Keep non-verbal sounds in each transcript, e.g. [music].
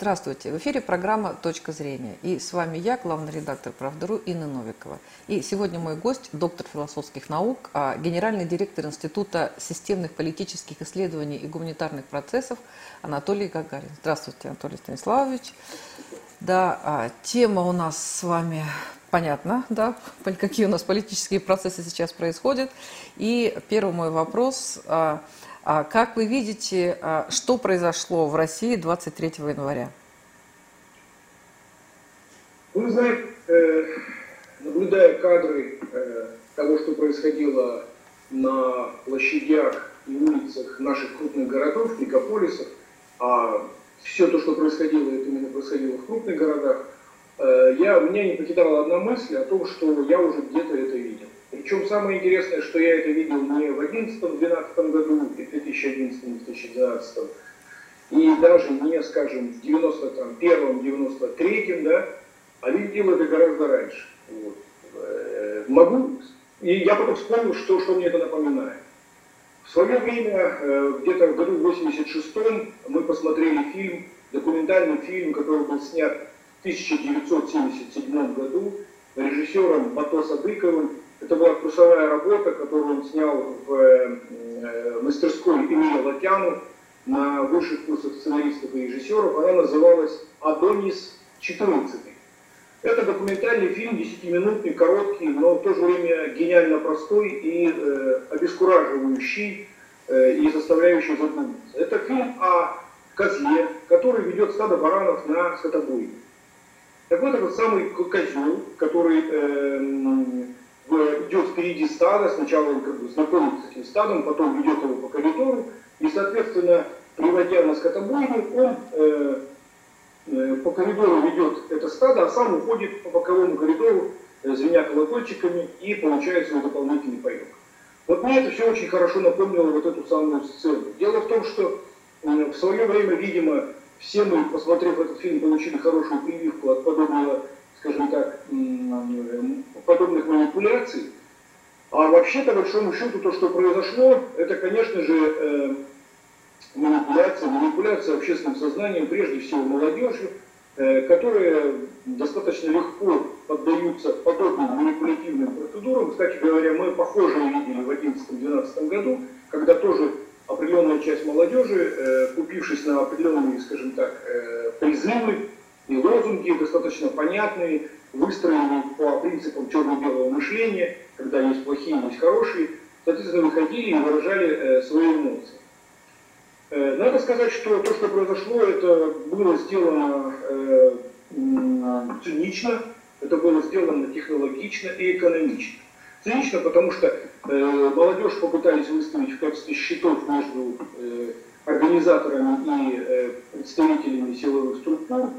Здравствуйте. В эфире программа «Точка зрения». И с вами я, главный редактор «Правдару» Инна Новикова. И сегодня мой гость, доктор философских наук, а генеральный директор Института системных политических исследований и гуманитарных процессов Анатолий Гагарин. Здравствуйте, Анатолий Станиславович. Да, а, тема у нас с вами понятна, да, [laughs] какие у нас политические процессы сейчас происходят. И первый мой вопрос а как вы видите, а, что произошло в России 23 января? Вы знаете, э, наблюдая кадры э, того, что происходило на площадях и улицах наших крупных городов, мегаполисов, а все то, что происходило, это именно происходило в крупных городах, э, я, меня не покидала одна мысль о том, что я уже где-то это видел. Причем самое интересное, что я это видел не в 2011-2012 году, в 2011-2012, и даже не, скажем, в 91-м, 93-м, да, а видел это гораздо раньше. Вот. Э, могу, и я потом вспомнил, что, что мне это напоминает. В свое время, э, где-то в году 86-м, мы посмотрели фильм, документальный фильм, который был снят в 1977 году режиссером Бато Садыковым это была курсовая работа, которую он снял в э, мастерской Эмиля Латяну на высших курсах сценаристов и режиссеров. Она называлась «Адонис 14». Это документальный фильм, 10-минутный, короткий, но в то же время гениально простой и э, обескураживающий э, и заставляющий задуматься. Это фильм о козле, который ведет стадо баранов на скотобойне. Так вот, этот самый козел, который э, идет впереди стада, сначала он как бы знакомится с этим стадом, потом ведет его по коридору, и, соответственно, приводя на скотобойню, он э, э, по коридору ведет это стадо, а сам уходит по боковому коридору, э, звеня колокольчиками, и получает свой дополнительный паек. Вот мне это все очень хорошо напомнило вот эту самую сцену. Дело в том, что э, в свое время, видимо, все мы, посмотрев этот фильм, получили хорошую прививку от подобного скажем так, подобных манипуляций. А вообще-то, большому счету, то, что произошло, это, конечно же, э, манипуляция, манипуляция общественным сознанием, прежде всего молодежью, э, которые достаточно легко поддаются подобным манипулятивным процедурам. Кстати говоря, мы похожие видели в 2011-2012 году, когда тоже определенная часть молодежи, э, купившись на определенные, скажем так, призывы, и лозунги достаточно понятные, выстроены по принципам черно-белого мышления, когда есть плохие, есть хорошие, соответственно, выходили и выражали э, свои эмоции. Э, надо сказать, что то, что произошло, это было сделано э, цинично, это было сделано технологично и экономично. Цинично, потому что э, молодежь попытались выставить в качестве счетов между э, организаторами и э, представителями силовых структур,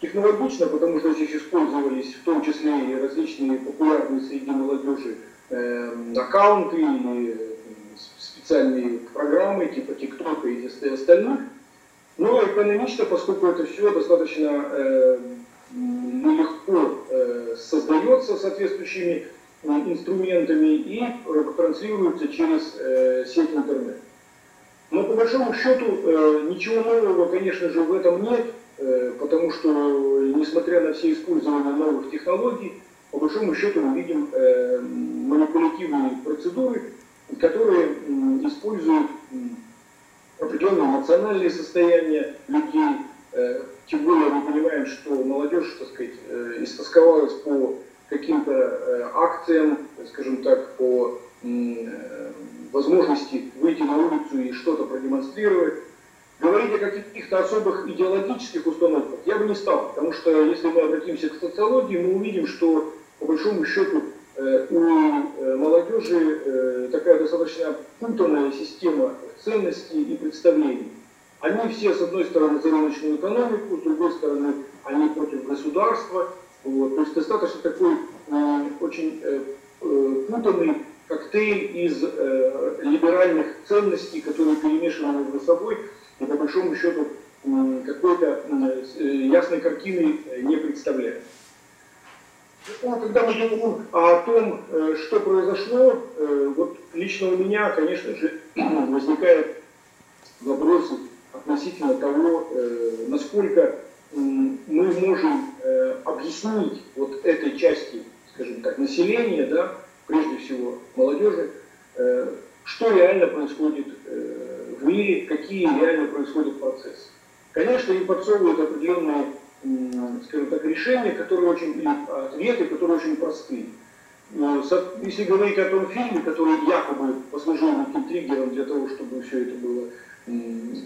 Технологично, потому что здесь использовались в том числе и различные популярные среди молодежи э, аккаунты или э, специальные программы типа ТикТока и остальных. Но экономично, поскольку это все достаточно э, легко э, создается соответствующими э, инструментами и транслируется через э, сеть интернет. Но по большому счету э, ничего нового, конечно же, в этом нет. Э, потому что, несмотря на все использования новых технологий, по большому счету мы видим э, манипулятивные процедуры, которые используют определенные эмоциональные состояния людей, тем более мы понимаем, что молодежь, так сказать, истосковалась по каким-то акциям, скажем так, по возможности выйти на улицу и что-то продемонстрировать, Говорить о каких-то особых идеологических установках я бы не стал, потому что если мы обратимся к социологии, мы увидим, что по большому счету э, у э, молодежи э, такая достаточно путанная система ценностей и представлений. Они все, с одной стороны, за рыночную экономику, с другой стороны, они против государства. Вот. То есть достаточно такой очень путанный коктейль из либеральных ценностей, которые перемешаны между собой и по большому счету какой-то э, ясной картины э, не представляет. Когда мы говорим о том, э, что произошло, вот лично у меня, конечно же, [clears throat] возникает вопрос относительно того, насколько сможем э, объяснить вот этой части, скажем так, населения, да, прежде всего молодежи, э, что реально происходит э, в мире, какие реально происходят процессы. Конечно, им подсовывают определенные, скажем так, решения, которые очень, ответы, которые очень простые. Если говорить о том фильме, который якобы послужил неким триггером для того, чтобы все это было,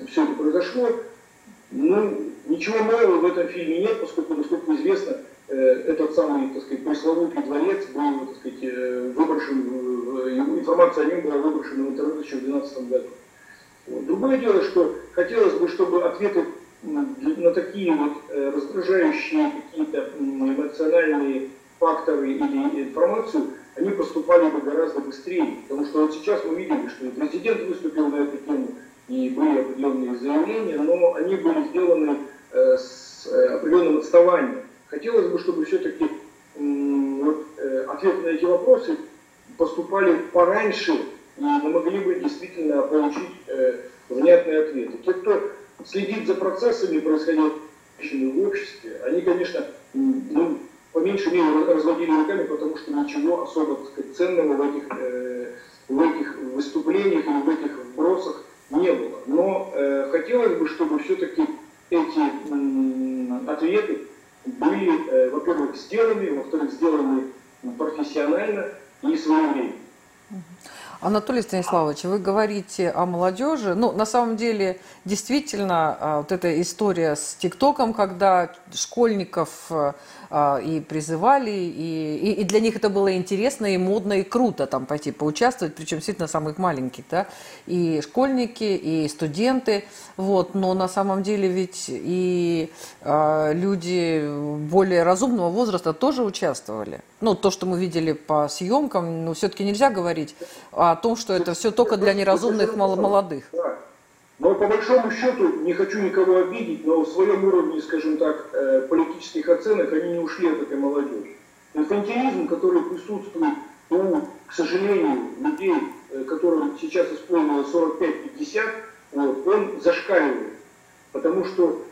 все это произошло, ну, ничего нового в этом фильме нет, поскольку, насколько известно, этот самый, так сказать, пресловутый дворец был, так сказать, э, выброшен, информация о нем была выброшена в интернет еще в 2012 году. Другое дело, что хотелось бы, чтобы ответы на такие вот э, раздражающие какие-то эмоциональные факторы или информацию, они поступали бы гораздо быстрее. Потому что вот сейчас мы видели, что и президент выступил на эту тему, и были определенные заявления, но они были сделаны э, с э, определенным отставанием. Хотелось бы, чтобы все-таки вот, э, ответы на эти вопросы поступали пораньше, и мы могли бы действительно получить внятные ответы. Те, кто следит за процессами, происходящими в обществе, они, конечно, ну, по меньшей мере разводили руками, потому что ничего особо так сказать, ценного в этих, в этих выступлениях или в этих вбросах не было. Но э, хотелось бы, чтобы все-таки эти э, ответы были, э, во-первых, сделаны, во-вторых, сделаны профессионально и своевременно. Анатолий Станиславович, вы говорите о молодежи. Ну, на самом деле, действительно, а, вот эта история с ТикТоком, когда школьников а, и призывали, и, и, и для них это было интересно, и модно, и круто там пойти поучаствовать, причем действительно самых маленьких, да, и школьники, и студенты, вот, но на самом деле ведь и э, люди более разумного возраста тоже участвовали. Ну, то, что мы видели по съемкам, ну, все-таки нельзя говорить о том, что это все только для неразумных молодых. Но по большому счету, не хочу никого обидеть, но в своем уровне, скажем так, э, политических оценок они не ушли от этой молодежи. Инфантилизм, который присутствует у, к сожалению, людей, э, которым сейчас исполнилось 45-50, вот, он зашкаливает. Потому что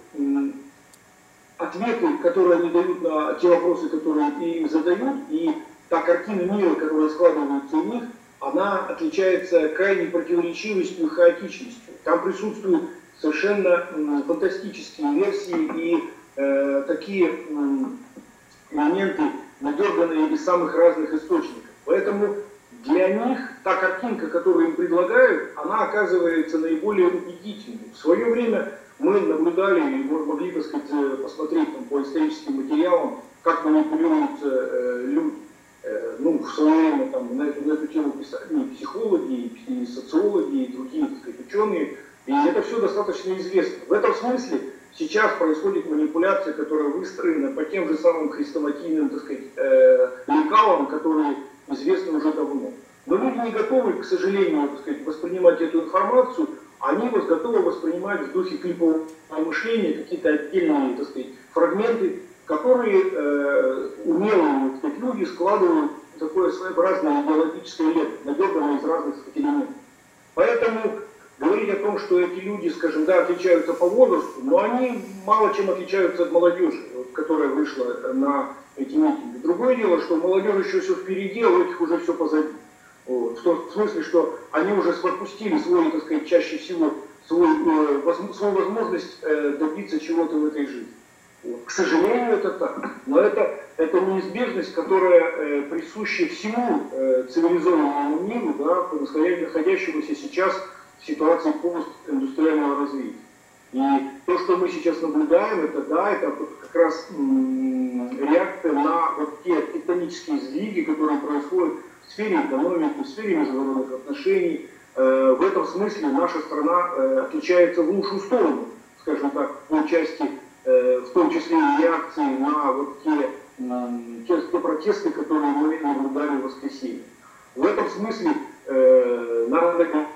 ответы, которые они дают на те вопросы, которые им задают, и та картина мира, которая складывается у них, она отличается крайней противоречивостью и хаотичностью. Там присутствуют совершенно фантастические версии и э, такие э, моменты, надерганные из самых разных источников. Поэтому для них та картинка, которую им предлагают, она оказывается наиболее убедительной. В свое время мы наблюдали и могли, так сказать, э, посмотреть там, по историческим материалам, как манипулируются э, люди. Э, ну, в свое там, на, эту, на эту тему писали и психологи, и, социологи, и другие сказать, ученые. И это все достаточно известно. В этом смысле сейчас происходит манипуляция, которая выстроена по тем же самым хрестоматийным так сказать, э, лекалам, которые известны уже давно. Но люди не готовы, к сожалению, так сказать, воспринимать эту информацию, они вас готовы воспринимать в духе клипового мышления какие-то отдельные так сказать, фрагменты которые э, умелые сказать, люди складывают такое своеобразное идеологическое лето, надерганное из разных элементов. Поэтому говорить о том, что эти люди, скажем, да, отличаются по возрасту, но они мало чем отличаются от молодежи, вот, которая вышла на эти митинги. Другое дело, что молодежь еще все впереди, а у этих уже все позади. Вот. В том смысле, что они уже пропустили свой, так сказать, чаще всего свой, э, свою возможность э, добиться чего-то в этой жизни. К сожалению, это так. Но это, это неизбежность, которая э, присуща всему э, цивилизованному миру, да, находящемуся сейчас в ситуации постиндустриального развития. И то, что мы сейчас наблюдаем, это да, это как раз реакция на вот те тектонические сдвиги, которые происходят в сфере экономики, в сфере международных отношений. Э, в этом смысле наша страна э, отличается в лучшую сторону, скажем так, по части в том числе и реакции на вот те, те, те протесты, которые мы наблюдали в воскресенье. В этом смысле э, надо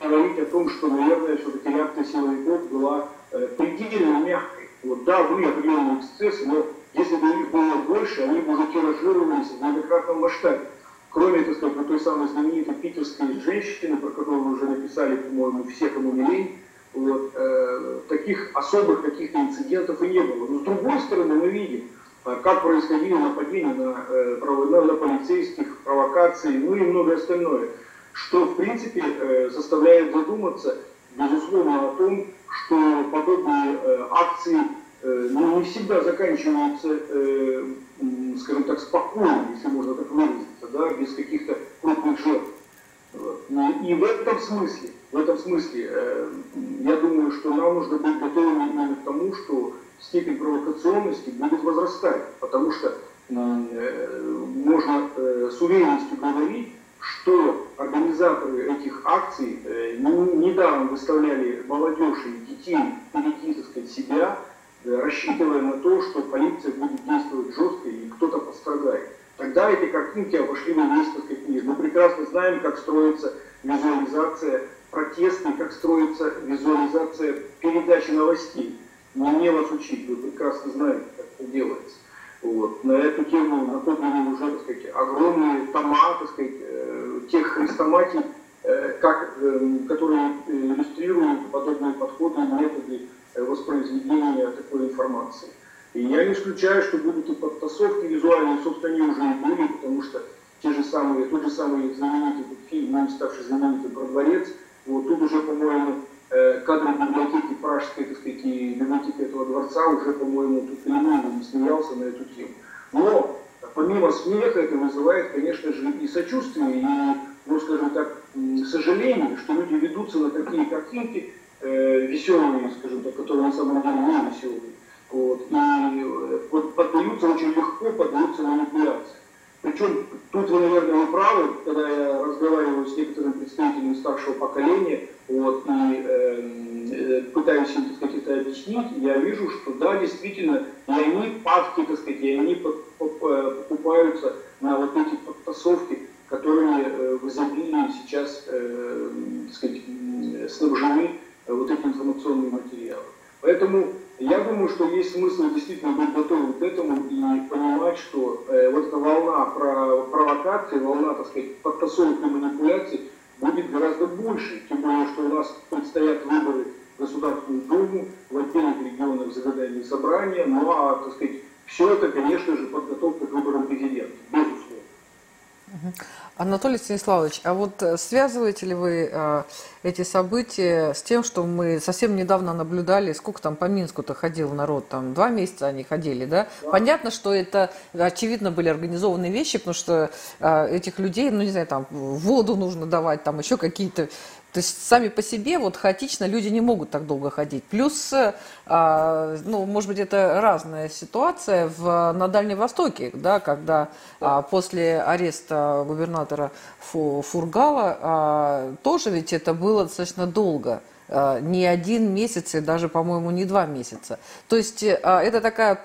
говорить о том, что, наверное, все-таки реакция силовиков была э, предельно мягкой. Вот, да, были определенные эксцессы, но если бы их было больше, они бы уже тиражировались в многократном масштабе. Кроме, так сказать, той самой знаменитой питерской женщины, про которую уже написали, по-моему, все, кому не лень, вот, э, таких особых каких-то инцидентов и не было. Но с другой стороны мы видим, э, как происходили нападения на, э, на, на полицейских, провокации, ну и многое остальное, что в принципе э, заставляет задуматься, безусловно, о том, что подобные э, акции э, ну, не всегда заканчиваются, э, скажем так, спокойно, если можно так выразиться, да, без каких-то крупных жертв. И в этом смысле, в этом смысле, э, я думаю, что нам нужно быть готовыми именно к тому, что степень провокационности будет возрастать, потому что э, можно э, с уверенностью говорить, что организаторы этих акций недаром выставляли молодежь и детей впереди, так сказать, себя, рассчитывая на то, что полиция будет действовать жестко и кто-то пострадает. Тогда эти картинки обошли бы сказать, мир. Мы прекрасно знаем, как строится визуализация протеста как строится визуализация передачи новостей. Не вас учить, вы прекрасно знаете, как это делается. Вот. На эту тему накоплены уже, так сказать, огромные тома, так сказать, э, тех хрестоматий, э, как, э, которые иллюстрируют подобные подходы и методы э, воспроизведения такой информации. И я не исключаю, что будут и подтасовки визуальные, собственно, они уже и были, потому что те же самые, тот же самый знаменитый фильм, ныне ставший знаменитым про дворец, вот тут уже, по-моему, э, кадры библиотеки пражской, так сказать, и библиотеки этого дворца уже, по-моему, тут Леонид не смеялся на эту тему. Но помимо смеха это вызывает, конечно же, и сочувствие, и, ну, скажем так, сожаление, что люди ведутся на такие картинки, э, веселые, скажем так, которые на самом деле не веселые. Вот, и э, вот, поддаются очень легко, поддаются манипуляции. Причем тут вы, наверное, вы правы, когда я разговариваю с некоторыми представителями старшего поколения, вот, и эм, э, пытаюсь им, так сказать, это объяснить, я вижу, что да, действительно, они падки, так сказать, и они покупаются на вот эти подтасовки, которые э, в изобилии сейчас, э, так сказать, снабжены э, вот эти информационные материалы. Поэтому я думаю, что есть смысл действительно быть готовым к этому и понимать, что э, вот эта волна про провокации, волна, так сказать, подтасовок и манипуляций будет гораздо больше. Тем более, что у нас предстоят выборы в Государственную Думу, в отдельных регионах загадания собрания. Ну а, так сказать, все это, конечно же, подготовка к выборам президента, безусловно. Анатолий Станиславович, а вот э, связываете ли вы э, эти события с тем, что мы совсем недавно наблюдали, сколько там по Минску-то ходил народ, там два месяца они ходили, да? да? Понятно, что это, очевидно, были организованные вещи, потому что э, этих людей, ну не знаю, там воду нужно давать, там еще какие-то то есть сами по себе вот хаотично люди не могут так долго ходить. Плюс, а, ну, может быть, это разная ситуация в, на Дальнем Востоке, да, когда а, после ареста губернатора Фу, Фургала а, тоже ведь это было достаточно долго не один месяц и даже, по-моему, не два месяца. То есть это такая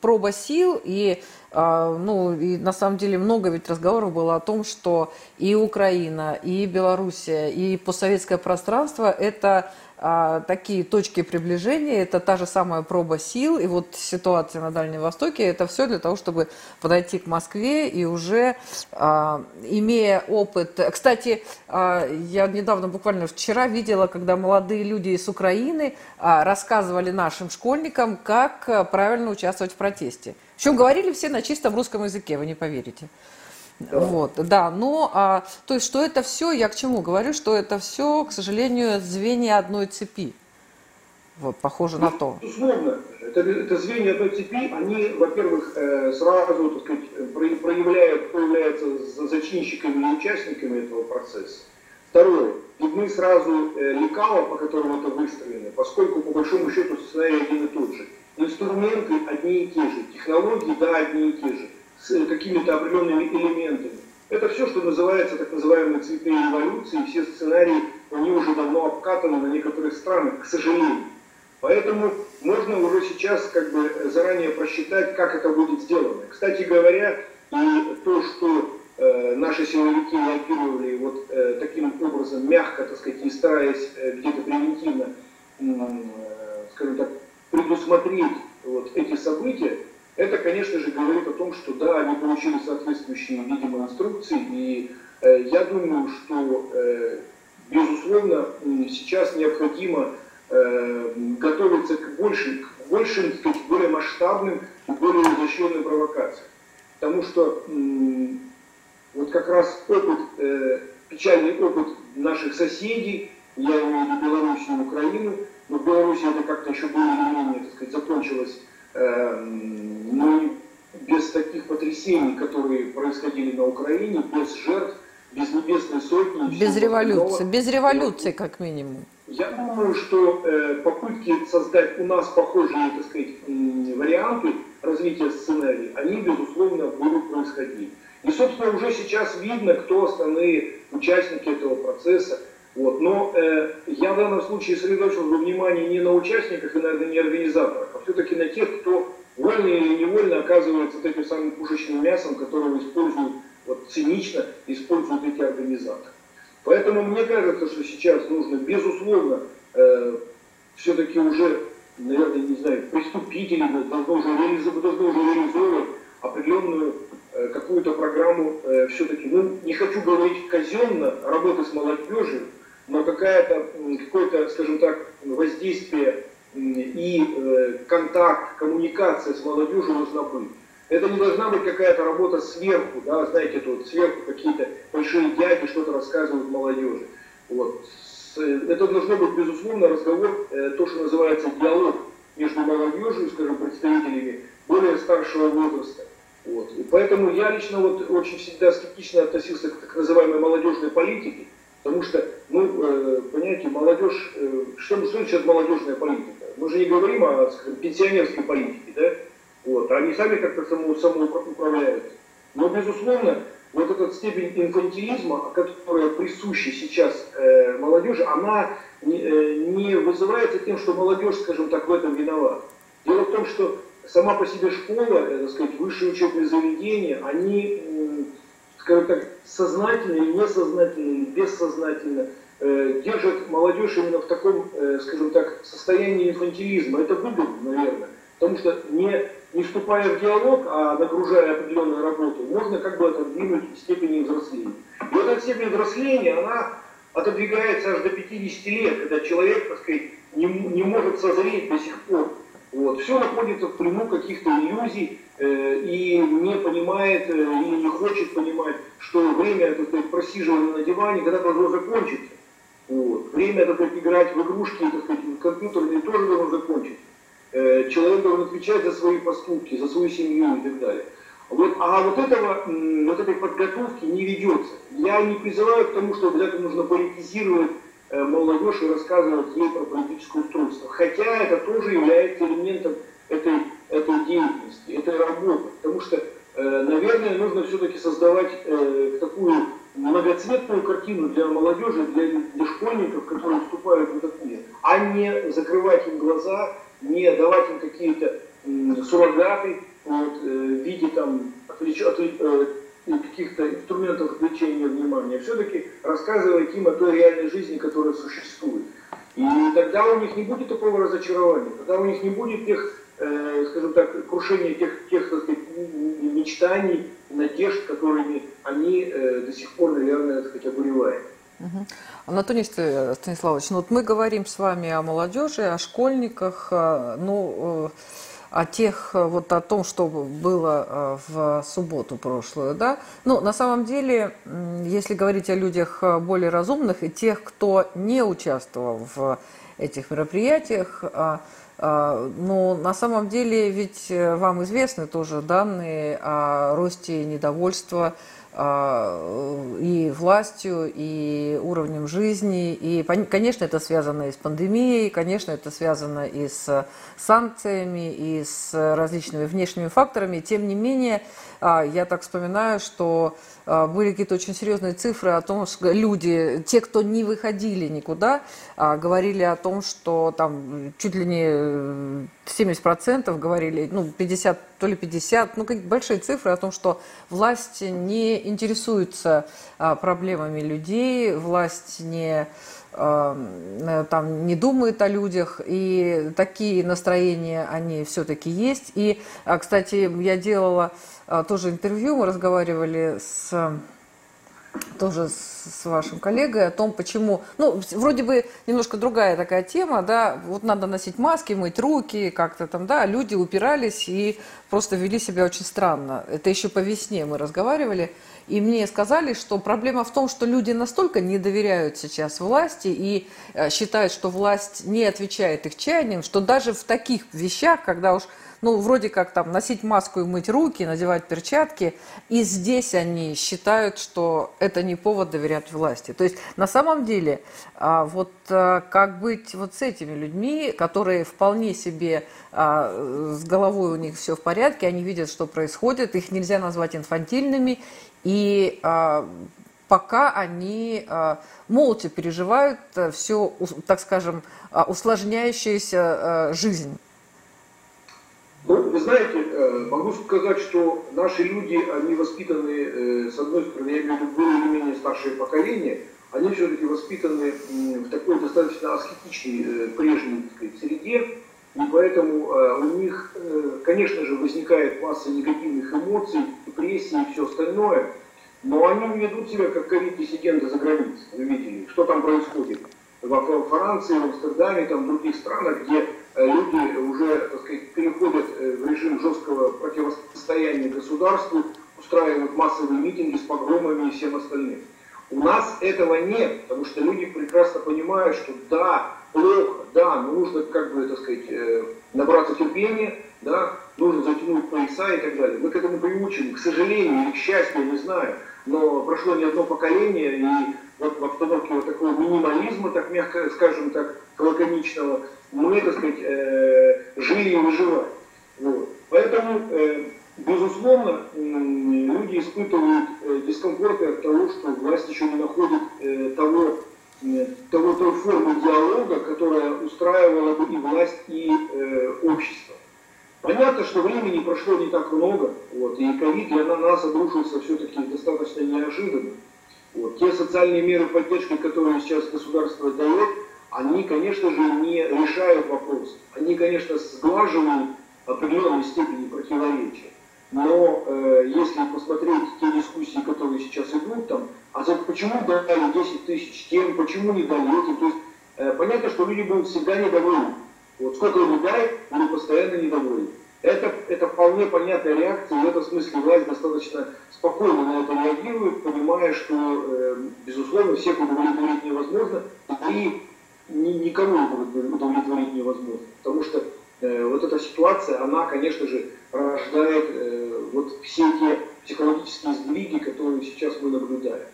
проба сил, и ну, и на самом деле много ведь разговоров было о том, что и Украина, и Белоруссия, и постсоветское пространство – это а, такие точки приближения, это та же самая проба сил, и вот ситуация на Дальнем Востоке, это все для того, чтобы подойти к Москве и уже а, имея опыт. Кстати, а, я недавно, буквально вчера видела, когда молодые люди из Украины а, рассказывали нашим школьникам, как а, правильно участвовать в протесте. Причем говорили все на чистом русском языке, вы не поверите. Да. Вот, да, но, а, то есть, что это все, я к чему говорю, что это все, к сожалению, звенья одной цепи. Вот, похоже ну, на то. Безусловно, это, это звенья одной цепи, они, во-первых, э, сразу, так сказать, проявляют, появляются зачинщиками и участниками этого процесса. Второе, видны сразу э, лекала, по которым это выстроено, поскольку, по большому счету, сценарий один и тот же. Инструменты одни и те же, технологии, да, одни и те же, с какими-то определенными элементами. Это все, что называется так называемые цветные революции, все сценарии, они уже давно обкатаны на некоторых странах, к сожалению. Поэтому можно уже сейчас как бы заранее просчитать, как это будет сделано. Кстати говоря, и то, что э, наши силовики реагировали вот э, таким образом, мягко, так сказать, и стараясь э, где-то превентивно, э, скажем так, предусмотреть вот эти события, это, конечно же, говорит о том, что да, они получили соответствующие, видимо, инструкции, и э, я думаю, что, э, безусловно, сейчас необходимо э, готовиться к большим, к большим, так сказать, более масштабным и более изощренным провокациям. Потому что вот как раз опыт, э, печальный опыт наших соседей, я имею в виду Белоруссию и Украину, но в Беларуси это как-то еще более или менее, так сказать, закончилось, э, ну, без таких потрясений, которые происходили на Украине, без жертв, без небесной сотни. Без революции, без революции, как минимум. Я думаю, что э, попытки создать у нас похожие, так сказать, варианты развития сценария, они, безусловно, будут происходить. И, собственно, уже сейчас видно, кто основные участники этого процесса. Вот. Но э, я в данном случае сосредоточил бы внимание не на участниках и, наверное, не организаторах, а все-таки на тех, кто вольно или невольно оказывается вот этим самым пушечным мясом, которого используют, вот цинично используют эти организаторы. Поэтому мне кажется, что сейчас нужно, безусловно, э, все-таки уже, наверное, не знаю, приступить или должно уже, реализовать, должно уже реализовывать определенную э, какую-то программу э, все-таки, ну, не хочу говорить казенно, работы с молодежью, но какая-то, какое-то, скажем так, воздействие и э, контакт, коммуникация с молодежью должна быть. Это не должна быть какая-то работа сверху, да, знаете, тут сверху какие-то большие дяди что-то рассказывают молодежи. Вот. Это должно быть, безусловно, разговор, э, то, что называется диалог между молодежью, скажем, представителями более старшего возраста. Вот. И поэтому я лично вот очень всегда скептично относился к так называемой молодежной политике, потому что, ну, э, понимаете, молодежь, э, что, что значит молодежная политика? Мы же не говорим о пенсионерской политике, да? Вот. Они сами как-то само, самоуправляются. Но, безусловно, вот эта степень инфантилизма, которая присуща сейчас э, молодежи, она не, э, не вызывается тем, что молодежь, скажем так, в этом виновата. Дело в том, что сама по себе школа, э, так сказать, высшие учебные заведения, они, скажем так, сознательно или несознательно, или бессознательно э, держат молодежь именно в таком, э, скажем так, состоянии инфантилизма. Это выгодно, наверное, потому что не не вступая в диалог, а нагружая определенную работу, можно как бы отодвинуть степень взросления. И вот эта степень взросления, она отодвигается аж до 50 лет, когда человек, так сказать, не, не может созреть до сих пор. Вот. Все находится в плену каких-то иллюзий э, и не понимает э, или не хочет понимать, что время так сказать, просиживания на диване когда должно закончиться. Вот. Время так сказать, играть в игрушки, так сказать, компьютерные тоже должно закончиться. Э, человек должен отвечать за свои поступки, за свою семью и так далее. Вот, а вот, этого, вот этой подготовки не ведется. Я не призываю к тому, что обязательно нужно политизировать молодежь и рассказывать ей про политическое устройство. Хотя это тоже является элементом этой, этой деятельности, этой работы. Потому что, э, наверное, нужно все-таки создавать такую многоцветную картину для молодежи, для, для школьников, которые вступают в этот мир, а не закрывать им глаза не давать им какие-то суррогаты вот, э, в виде там, отвлеч... Э, каких-то инструментов отвлечения внимания, все-таки рассказывать им о той реальной жизни, которая существует. И тогда у них не будет такого разочарования, тогда у них не будет тех, э, скажем так, крушения тех, тех так сказать, мечтаний, надежд, которыми они э, до сих пор, наверное, так сказать, обуревают. Угу. Анатолий Станиславович, ну вот мы говорим с вами о молодежи, о школьниках, э, ну, э, о тех, э, вот о том, что было в субботу прошлую, да. Ну, на самом деле, если говорить о людях более разумных и тех, кто не участвовал в этих мероприятиях, ну, на самом деле, ведь вам известны тоже данные о росте недовольства и властью, и уровнем жизни. И, конечно, это связано и с пандемией, конечно, это связано и с санкциями, и с различными внешними факторами. Тем не менее, а, я так вспоминаю, что а, были какие-то очень серьезные цифры о том, что люди, те, кто не выходили никуда, а, говорили о том, что там чуть ли не 70% говорили, ну 50, то ли 50, ну какие большие цифры о том, что власть не интересуется проблемами людей, власть не там не думает о людях, и такие настроения, они все-таки есть. И, кстати, я делала а, тоже интервью, мы разговаривали с тоже с вашим коллегой о том, почему, ну, вроде бы немножко другая такая тема, да, вот надо носить маски, мыть руки, как-то там, да, люди упирались и просто вели себя очень странно. Это еще по весне мы разговаривали, и мне сказали, что проблема в том, что люди настолько не доверяют сейчас власти и э, считают, что власть не отвечает их чаяниям, что даже в таких вещах, когда уж ну, вроде как там носить маску и мыть руки, надевать перчатки, и здесь они считают, что это не повод доверять власти. То есть на самом деле а, вот а, как быть вот с этими людьми, которые вполне себе а, с головой у них все в порядке, они видят, что происходит, их нельзя назвать инфантильными, и пока они молча переживают все, так скажем, усложняющуюся жизнь. Ну, вы знаете, э, могу сказать, что наши люди, они воспитаны, э, с одной стороны, я имею в виду более или менее старшее поколение, они все-таки воспитаны в такой достаточно аскетичной э, прежней сказать, среде, и поэтому у них, конечно же, возникает масса негативных эмоций, депрессии и все остальное, но они ведут себя как ковид-диссиденты за границей. Вы видели, что там происходит во Франции, в Амстердаме, там, в других странах, где люди уже так сказать, переходят э, в режим жесткого противостояния государству, устраивают массовые митинги с погромами и всем остальным. У нас этого нет, потому что люди прекрасно понимают, что да, плохо, да, но нужно, как бы, так сказать, э, набраться терпения, да, нужно затянуть пояса и так далее. Мы к этому приучены, к сожалению или к счастью, не знаю, но прошло не одно поколение, и вот в обстановке вот такого минимализма, так мягко скажем так, лаконичного, мы, так сказать, э, жили и выживали. Вот. Поэтому, э, безусловно, люди испытывают э, дискомфорт от того, что власть еще не находит того, того, той формы диалога, которая устраивала бы и власть, и общество. Понятно, что времени прошло не так много, вот, и ковид для нас обрушился все-таки достаточно неожиданно. Вот. Те социальные меры поддержки, которые сейчас государство дает, они, конечно же, не решают вопрос. Они, конечно, сглаживают определенной степени противоречия. Но э, если посмотреть те дискуссии, которые сейчас идут, там, а за, почему дали 10 тысяч тем, почему не дали этим, то есть э, понятно, что люди будут всегда недовольны. Вот сколько им дай, они постоянно недовольны. Это, это вполне понятная реакция, и в этом смысле власть достаточно спокойно на это реагирует, понимая, что, э, безусловно, всех удовлетворить невозможно, и ни, никому удовлетворить невозможно. Потому что э, вот эта ситуация, она, конечно же, рождает э, вот все те психологические сдвиги, которые сейчас мы наблюдаем.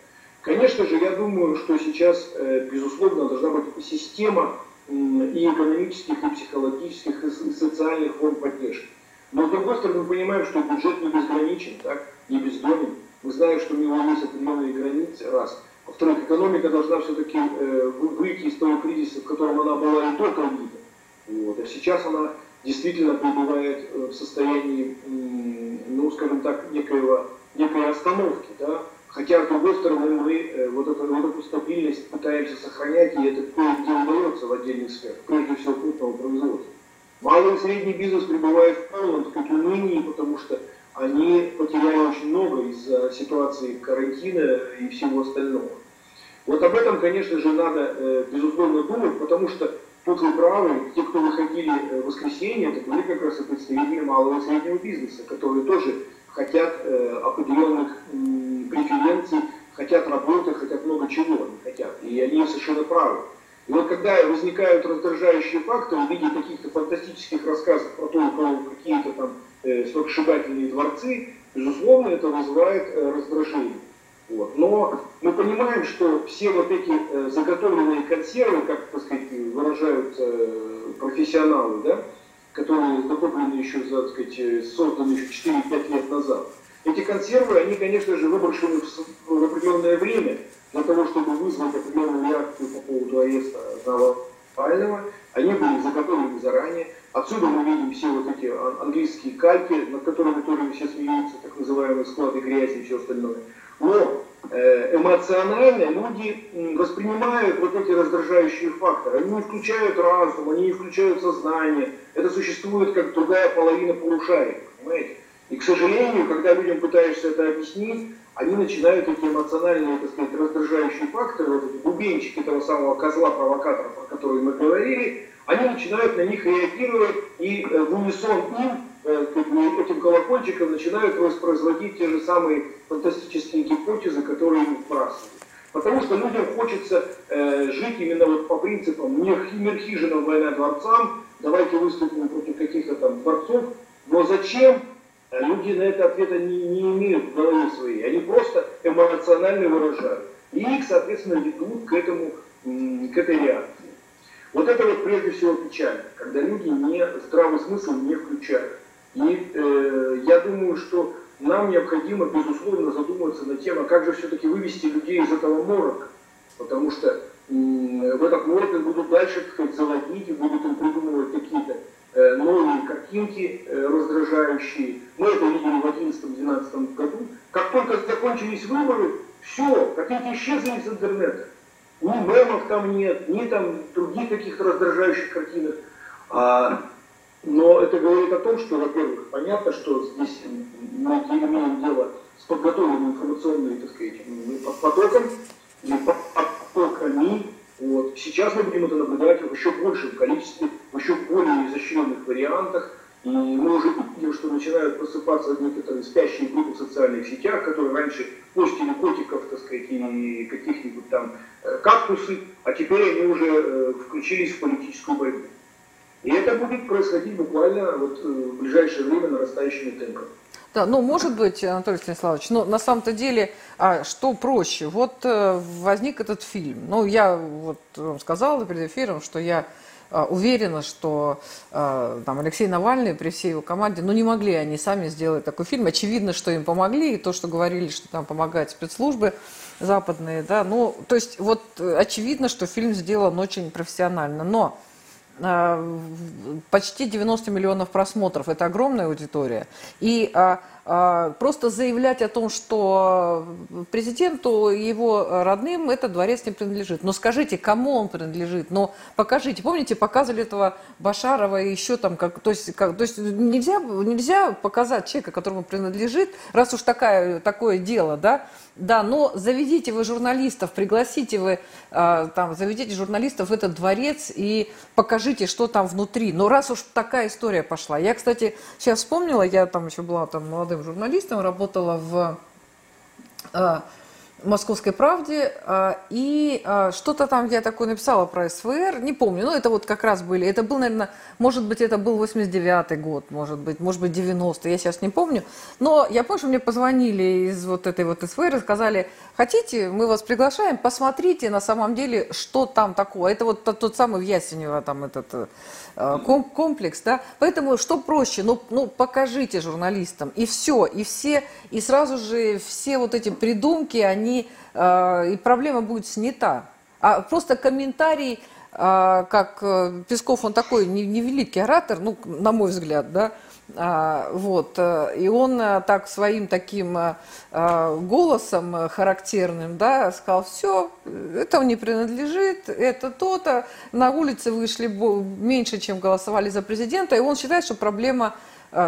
Конечно же, я думаю, что сейчас, э, безусловно, должна быть система и экономических, и психологических, и социальных форм поддержки. Но с другой стороны, мы понимаем, что бюджет не безграничен, так, не бездонен. Мы знаем, что у него есть определенные границы, раз. Во-вторых, экономика должна все-таки э, выйти из того кризиса, в котором она была и до ковида. Вот. А сейчас она действительно пребывает э, в состоянии, ну, скажем так, некоего, некой остановки. Да? Хотя, с другой стороны, мы э, вот, эту, вот эту стабильность пытаемся сохранять, и это кое-где удается в отдельных сферах, прежде всего крупного производства. Малый и средний бизнес пребывает в полном так унынии, потому что они потеряли очень много из-за ситуации карантина и всего остального. Вот об этом, конечно же, надо, э, безусловно, думать, потому что тут вы правы, те, кто выходили э, в воскресенье, это были как раз и представители малого и среднего бизнеса, которые тоже хотят э, определенных преференций, хотят работы, хотят много чего они хотят. И они совершенно правы. И вот когда возникают раздражающие факторы в виде каких-то фантастических рассказов про то, у кого какие-то там сногсшибательные дворцы, безусловно, это вызывает э, раздражение. Вот. Но мы понимаем, что все вот эти э, заготовленные консервы, как так сказать, выражают э, профессионалы, да, которые накоплены еще, так сказать, созданы еще 4-5 лет назад, эти консервы, они, конечно же, выброшены в, определенное время, для того, чтобы вызвать определенную реакцию по поводу ареста Навального, они были заготовлены заранее. Отсюда мы видим все вот эти английские кальки, над которыми тоже все смеются, так называемые склады грязи и все остальное. Но э, эмоционально люди воспринимают вот эти раздражающие факторы. Они не включают разум, они не включают сознание. Это существует как другая половина полушария, понимаете? И, к сожалению, когда людям пытаешься это объяснить, они начинают эти эмоциональные, так сказать, раздражающие факторы, вот эти бубенчики этого самого козла-провокатора, про который мы говорили, они начинают на них реагировать и э, в унисон им, э, этим колокольчиком, начинают воспроизводить те же самые фантастические гипотезы, которые им вбрасывают. Потому что людям хочется э, жить именно вот по принципам мир, хижинам, война дворцам, давайте выступим против каких-то там дворцов, но зачем люди на это ответа не, не имеют в голове своей. Они просто эмоционально выражают. И их, соответственно, ведут к, этому, к этой реакции. Вот это вот прежде всего печально, когда люди не, здравый смысл не включают. И э, я думаю, что нам необходимо, безусловно, задуматься над тем, а как же все-таки вывести людей из этого морока. Потому что э, в этот морок будут дальше, так заводить и будут им придумывать какие-то Э, новые картинки э, раздражающие. Мы это видели в 2011-2012 году. Как только закончились выборы, все, картинки исчезли из интернета. Ни мемов там нет, ни там других каких-то раздражающих картинок. А, но это говорит о том, что, во-первых, понятно, что здесь мы имеем дело с подготовленным информационным, так сказать, потоком, потоками, вот. Сейчас мы будем это наблюдать в еще большем количестве, в еще более изощренных вариантах. И мы уже видим, что начинают просыпаться некоторые спящие группы в социальных сетях, которые раньше постили котиков, так сказать, и каких-нибудь там э, кактусы, а теперь они уже э, включились в политическую борьбу. И это будет происходить буквально вот э, в ближайшее время нарастающими темпами. Да, ну, может быть, Анатолий Станиславович, но на самом-то деле, а, что проще? Вот э, возник этот фильм. Ну, я вот вам сказала перед эфиром, что я а, уверена, что а, там Алексей Навальный при всей его команде, ну, не могли они сами сделать такой фильм. Очевидно, что им помогли, и то, что говорили, что там помогают спецслужбы западные, да, ну, то есть вот э, очевидно, что фильм сделан очень профессионально, но почти 90 миллионов просмотров, это огромная аудитория. И а, а, просто заявлять о том, что президенту его родным этот дворец не принадлежит. Но скажите, кому он принадлежит? Но покажите. Помните, показывали этого Башарова и еще там, как, то есть, как, то есть нельзя, нельзя показать человека, которому принадлежит, раз уж такая, такое дело, да, да, но заведите вы журналистов, пригласите вы, э, там, заведите журналистов в этот дворец и покажите, что там внутри. Но раз уж такая история пошла. Я, кстати, сейчас вспомнила, я там еще была там молодым журналистом, работала в... «Московской правде», а, и а, что-то там я такое написала про СВР, не помню, но это вот как раз были, это был, наверное, может быть, это был 89-й год, может быть, может быть, 90-й, я сейчас не помню, но я помню, что мне позвонили из вот этой вот СВР и сказали, хотите, мы вас приглашаем, посмотрите на самом деле, что там такое, это вот тот, самый в Ясенево там этот Э, комплекс, да, поэтому что проще, ну, ну покажите журналистам, и все, и все, и сразу же все вот эти придумки, они, э, и проблема будет снята, а просто комментарий, э, как э, Песков, он такой невеликий оратор, ну, на мой взгляд, да, а, вот. И он так своим таким голосом характерным да, сказал, все, это не принадлежит, это то-то. На улице вышли меньше, чем голосовали за президента, и он считает, что проблема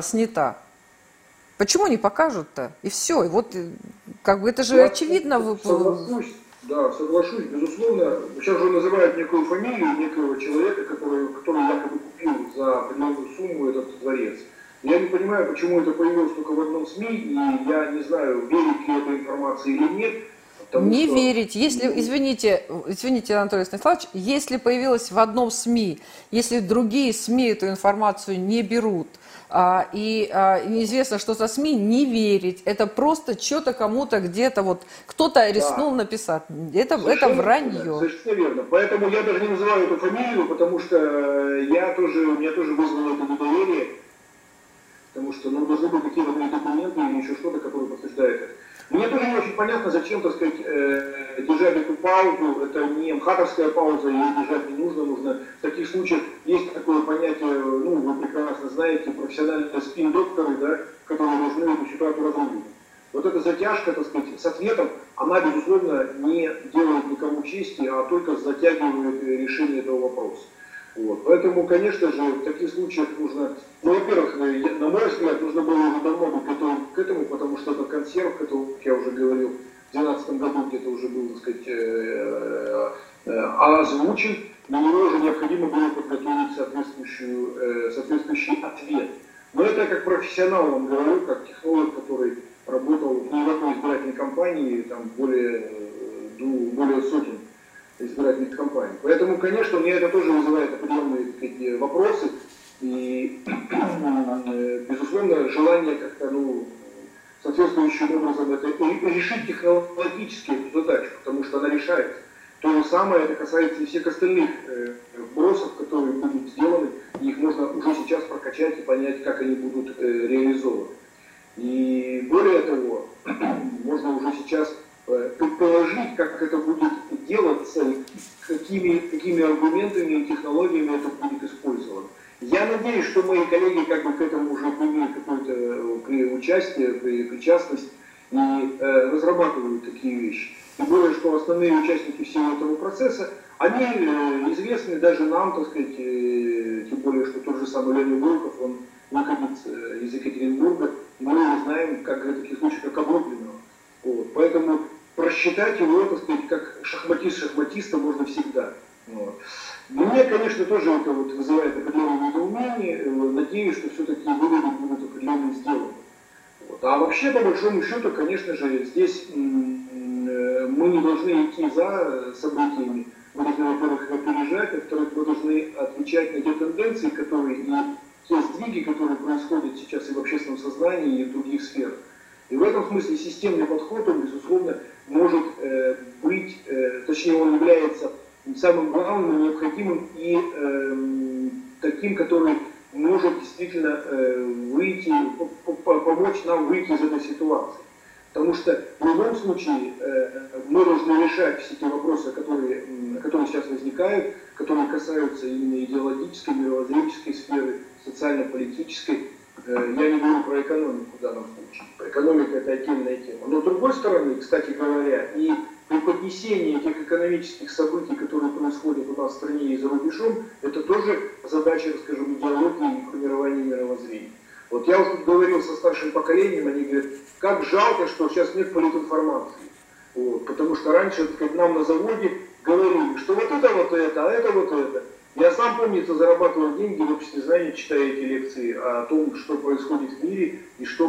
снята. Почему не покажут-то? И все. И вот как бы это же Я очевидно. Соглашусь, да, соглашусь, безусловно. Сейчас же называют некую фамилию некого человека, который, который якобы купил за определенную сумму этот дворец. Я не понимаю, почему это появилось только в одном СМИ, и я не знаю, верить ли этой информации или нет. Не что... верить. Если, извините, извините, Анатолий Станиславович, если появилось в одном СМИ, если другие СМИ эту информацию не берут, и а, неизвестно, что за СМИ, не верить. Это просто что-то кому-то где-то вот кто-то рискнул да. написать. Это, это вранье. Верно, совершенно верно. Поэтому я даже не называю эту фамилию, потому что я тоже, у меня тоже вызвало это недоверие. Потому что ну, должны быть какие-то документы или еще что-то, которые подтверждают это. Мне тоже не очень понятно, зачем, так сказать, э, держать эту паузу. Это не мхатовская пауза, ее держать не нужно. Нужно в таких случаях есть такое понятие, ну, вы прекрасно знаете, профессиональные спин-докторы, да, которые должны эту ситуацию разрулить. Вот эта затяжка, так сказать, с ответом, она, безусловно, не делает никому чести, а только затягивает решение этого вопроса. Вот. Поэтому, конечно же, в таких случаях нужно, ну, во-первых, на мой взгляд, нужно было уже давно быть готовым к этому, потому что это как я уже говорил, в 2012 году где-то уже был, так сказать, э, э, озвучен, на него уже необходимо было подготовить соответствующую, э, соответствующий ответ. Но это как профессионал вам говорю, как технолог, который работал в не в одной избирательной кампании, там более, более сотен избирательных кампаний. Поэтому, конечно, мне это тоже вызывает определенные сказать, вопросы и, безусловно, желание как-то, ну, соответствующим образом это решить технологически эту задачу, потому что она решается. То же самое это касается и всех остальных э, бросов, которые будут сделаны, их можно уже сейчас прокачать и понять, как они будут э, реализованы. И более того, [clears throat] можно уже сейчас э, предположить, как это будет делаться, какими, какими аргументами и технологиями это будет использовано. Я надеюсь, что мои коллеги как бы к этому уже имеют какое-то э, участие, причастность и э, разрабатывают такие вещи. Тем более, что основные участники всего этого процесса, они э, известны даже нам, так сказать, э, тем более, что тот же самый Леонид Волков, он выходит э, из Екатеринбурга, мы его знаем, как в таких случаях, как облупленного. Вот. Поэтому просчитать его, так сказать, как шахматист шахматиста можно всегда. Вот. Мне, конечно, тоже это вот вызывает определенное недоумение. Надеюсь, что все-таки выводы будут определенно сделаны. А вообще, по большому счету, конечно же, здесь мы не должны идти за событиями. Мы должны, во-первых, опережать, во-вторых, мы должны отвечать на те тенденции, которые и те сдвиги, которые происходят сейчас и в общественном сознании, и в других сферах. И в этом смысле системный подход, он, безусловно, может э, быть, э, точнее, он является самым главным, необходимым и э, таким, который может действительно э, выйти, помочь нам выйти из этой ситуации. Потому что в любом случае э, мы должны решать все те вопросы, которые, которые сейчас возникают, которые касаются именно идеологической, мировоззренческой сферы, социально-политической. Э, я не говорю про экономику в данном случае. Экономика это отдельная тема. Но с другой стороны, кстати говоря, и преподнесение этих экономических событий, которые происходят у нас в стране и за рубежом, это тоже задача, скажем, идеологии. Вот я уже говорил со старшим поколением, они говорят, как жалко, что сейчас нет политинформации. Вот, потому что раньше сказать, нам на заводе говорили, что вот это вот это, а это вот это. Я сам, помнится, зарабатывал деньги в обществе знаний, читая эти лекции о том, что происходит в мире и что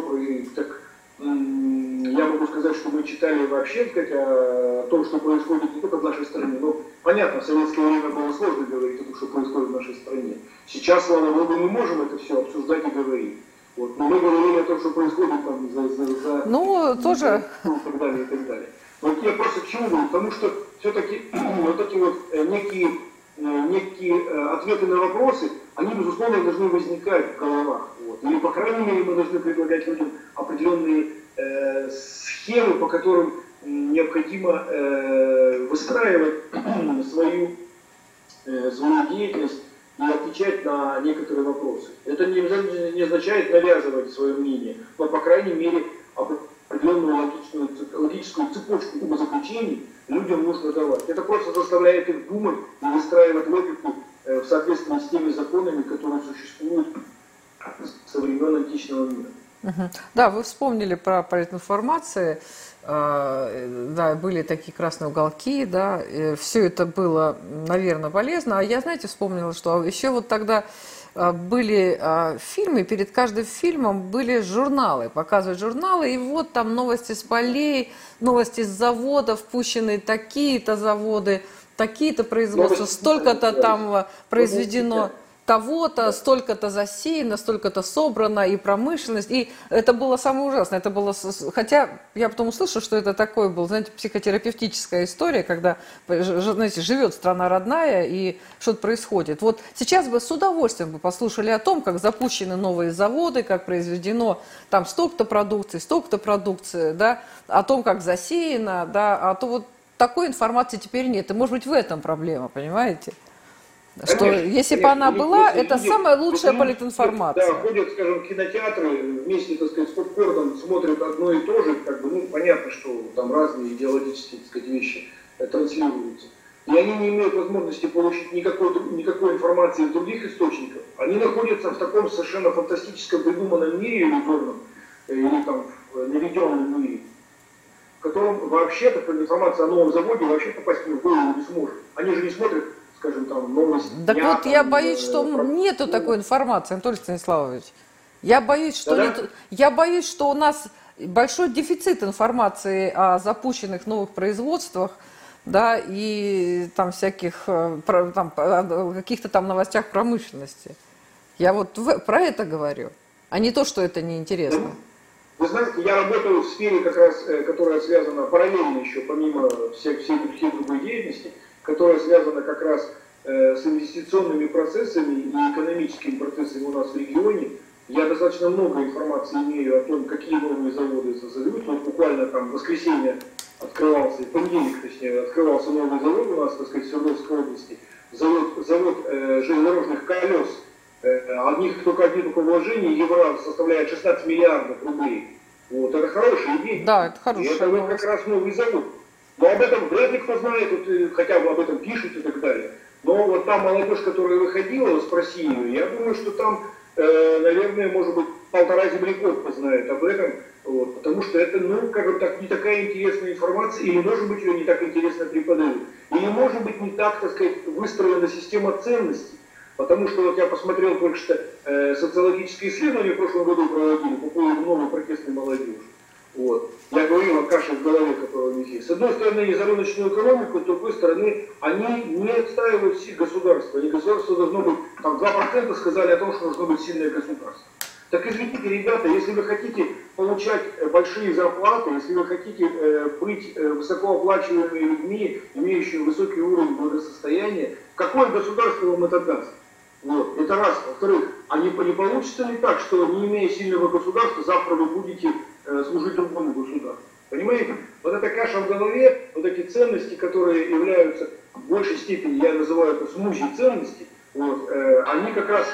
так, я могу сказать, что мы читали вообще сказать, о том, что происходит не только в нашей стране, но понятно, в советское время было сложно говорить о том, что происходит в нашей стране. Сейчас, слава богу, мы можем это все обсуждать и говорить. Вот. Но мы говорили о том, что происходит там за, за, за ну, тоже... Ну, и так далее, и так далее. Вот я просто к чему говорю? Потому что все-таки [clears throat] вот эти вот э, некие, э, некие э, ответы на вопросы, они, безусловно, должны возникать в головах. Вот. Или, по крайней мере, мы должны предлагать людям определенные э, схемы, по которым необходимо э, выстраивать [clears throat] свою, э, свою деятельность и отвечать на некоторые вопросы. Это не, не означает навязывать свое мнение, но, по крайней мере, определенную логичную, логическую цепочку умозаключений людям нужно давать. Это просто заставляет их думать и выстраивать логику э, в соответствии с теми законами, которые существуют со времен античного мира. Да, вы вспомнили про политинформации. А, да, были такие красные уголки, да, все это было, наверное, полезно. А я, знаете, вспомнила, что еще вот тогда а, были а, фильмы, перед каждым фильмом были журналы, показывают журналы, и вот там новости с полей, новости с заводов, впущены такие-то заводы, такие-то производства, столько-то там произведено того-то, столько-то засеяно, столько-то собрано, и промышленность. И это было самое ужасное. Это было, хотя я потом услышала, что это такое было, знаете, психотерапевтическая история, когда, знаете, живет страна родная, и что-то происходит. Вот сейчас бы с удовольствием бы послушали о том, как запущены новые заводы, как произведено там столько-то продукции, столько-то продукции, да, о том, как засеяно, да, а то вот такой информации теперь нет. И, может быть, в этом проблема, понимаете? Что конечно, если бы она была, это люди, самая лучшая политинформация. Да, ходят, скажем, в кинотеатры, вместе, так сказать, с попкорном смотрят одно и то же, как бы, ну, понятно, что там разные идеологические, так сказать, вещи транслируются. и они не имеют возможности получить никакой, никакой информации из других источников, они находятся в таком совершенно фантастическом придуманном мире иллюзорном, э, или там наведенном мире, в котором вообще такая информация о новом заводе вообще попасть в голову не сможет. Они же не смотрят, скажем, там, новости. Так дня, вот я там, боюсь, э, что про- нету такой информации, Анатолий Станиславович. Я боюсь, что Да-да. нет- я боюсь, что у нас большой дефицит информации о запущенных новых производствах, да, и там всяких э, там, каких-то там новостях промышленности. Я вот в- про это говорю, а не то, что это неинтересно. Вы знаете, я работаю в сфере, как раз, э, которая связана параллельно еще, помимо всех, всей, всей другой деятельности, которая связана как раз э, с инвестиционными процессами и экономическими процессами у нас в регионе. Я достаточно много информации имею о том, какие новые заводы создают. Вот буквально там в воскресенье открывался, в понедельник, точнее, открывался новый завод у нас, так сказать, в Свердловской области. Завод, завод э, железнодорожных колес. Э, одних только один только вложение евро составляет 16 миллиардов рублей. Вот, это хорошие деньги. Да, это И хорошая это вот как раз новый завод. Но об этом вряд ли кто знает, вот, э, хотя бы об этом пишут и так далее. Но вот та молодежь, которая выходила, спроси ее, я думаю, что там, э, наверное, может быть, полтора земляков знает об этом. Вот, потому что это, ну, как бы так, не такая интересная информация, или, может быть, ее не так интересно преподают. Или, может быть, не так, так сказать, выстроена система ценностей. Потому что вот я посмотрел только что э, социологические исследования в прошлом году проводили по поводу новой протестной молодежи. Вот. Я говорил о каше в голове, которая у них есть. С одной стороны, они за рыночную экономику, с другой стороны, они не отстаивают все государства. И государство должно быть, там 2% сказали о том, что должно быть сильное государство. Так извините, ребята, если вы хотите получать э, большие зарплаты, если вы хотите э, быть э, высокооплачиваемыми людьми, имеющими высокий уровень благосостояния, какое государство вам это даст? Вот. Это раз. Во-вторых, а не, не получится ли так, что не имея сильного государства, завтра вы будете служить другому государству? Понимаете? Вот эта каша в голове, вот эти ценности, которые являются в большей степени, я называю это смузи ценности, вот, э, они как раз,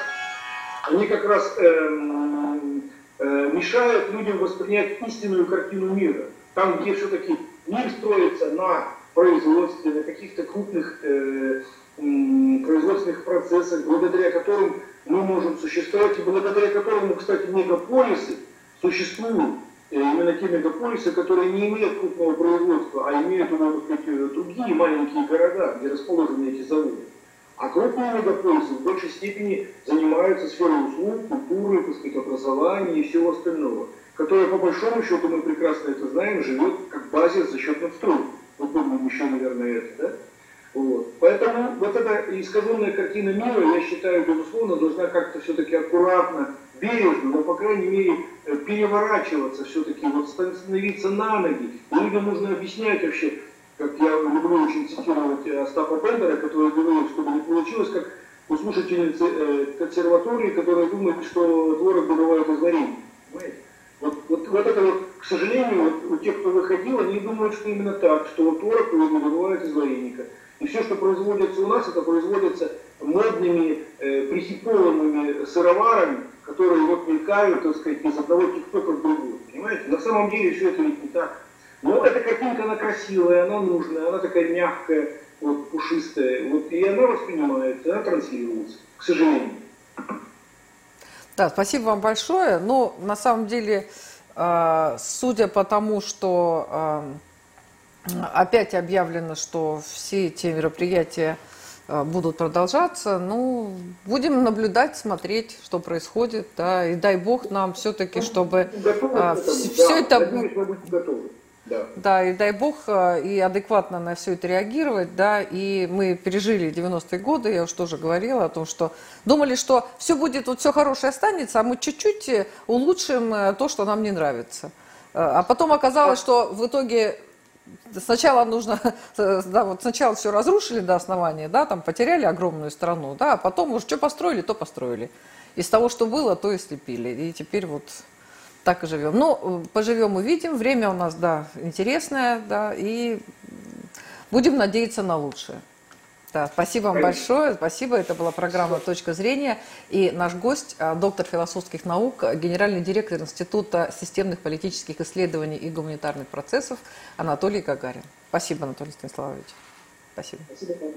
они как раз эм, э, мешают людям воспринять истинную картину мира. Там, где все-таки мир строится на производстве, на каких-то крупных э, производственных процессах, благодаря которым мы можем существовать, и благодаря которому, кстати, мегаполисы существуют. Э, Именно те мегаполисы, которые не имеют крупного производства, а имеют ну, так сказать, э, другие маленькие города, где расположены эти заводы. А крупные мегаполисы в большей степени занимаются сферой услуг, культуры, так образования и всего остального, которое, по большому счету, мы прекрасно это знаем, живет как базис за счет надстройки. Помните еще, наверное, это, да? Вот. Поэтому вот эта искаженная картина мира, я считаю, безусловно, должна как-то все-таки аккуратно, бережно, но, по крайней мере, э, переворачиваться все-таки, вот становиться на ноги. Людям нужно объяснять вообще, как я люблю очень цитировать э, Остапа Бендера, который говорил, чтобы не получилось, как у слушательницы э, консерватории, которая думает, что творог добывают из варенья. Вот, вот, вот это вот, к сожалению, вот у тех, кто выходил, они думают, что именно так, что вот творог добывают из вареника. И все, что производится у нас, это производится модными, э, прихипованными сыроварами, которые вот мелькают, так сказать, из одного тиктока в другой. Понимаете? На самом деле все это ведь не так. Но эта картинка, она красивая, она нужная, она такая мягкая, вот, пушистая. Вот, и она воспринимается, она транслируется, к сожалению. Да, спасибо вам большое. Но на самом деле, э, судя по тому, что э, опять объявлено, что все эти мероприятия будут продолжаться, ну, будем наблюдать, смотреть, что происходит, да, и дай бог нам все-таки, чтобы а, к этому? вс- Да, всё это-. Да. Да, и дай бог э, и адекватно на все это реагировать, да, и мы пережили 90-е годы, я уж тоже говорила о том, что думали, что все будет, вот все хорошее останется, а мы чуть-чуть э, улучшим э, то, что нам не нравится. Э, А потом оказалось, что в итоге сначала нужно, [laughs] э, да, вот сначала все разрушили до основания, да, там потеряли огромную страну, да, а потом уже что построили, то построили. Из того, что было, то и слепили. И теперь вот так и живем. Ну, э, поживем, увидим. Время у нас, да, интересное, да, и будем надеяться на лучшее. Да, спасибо вам большое. Спасибо. Это была программа «Точка зрения». И наш гость, а, доктор философских наук, генеральный директор Института системных политических исследований и гуманитарных процессов Анатолий Гагарин. Спасибо, Анатолий Станиславович. Спасибо. Спасибо.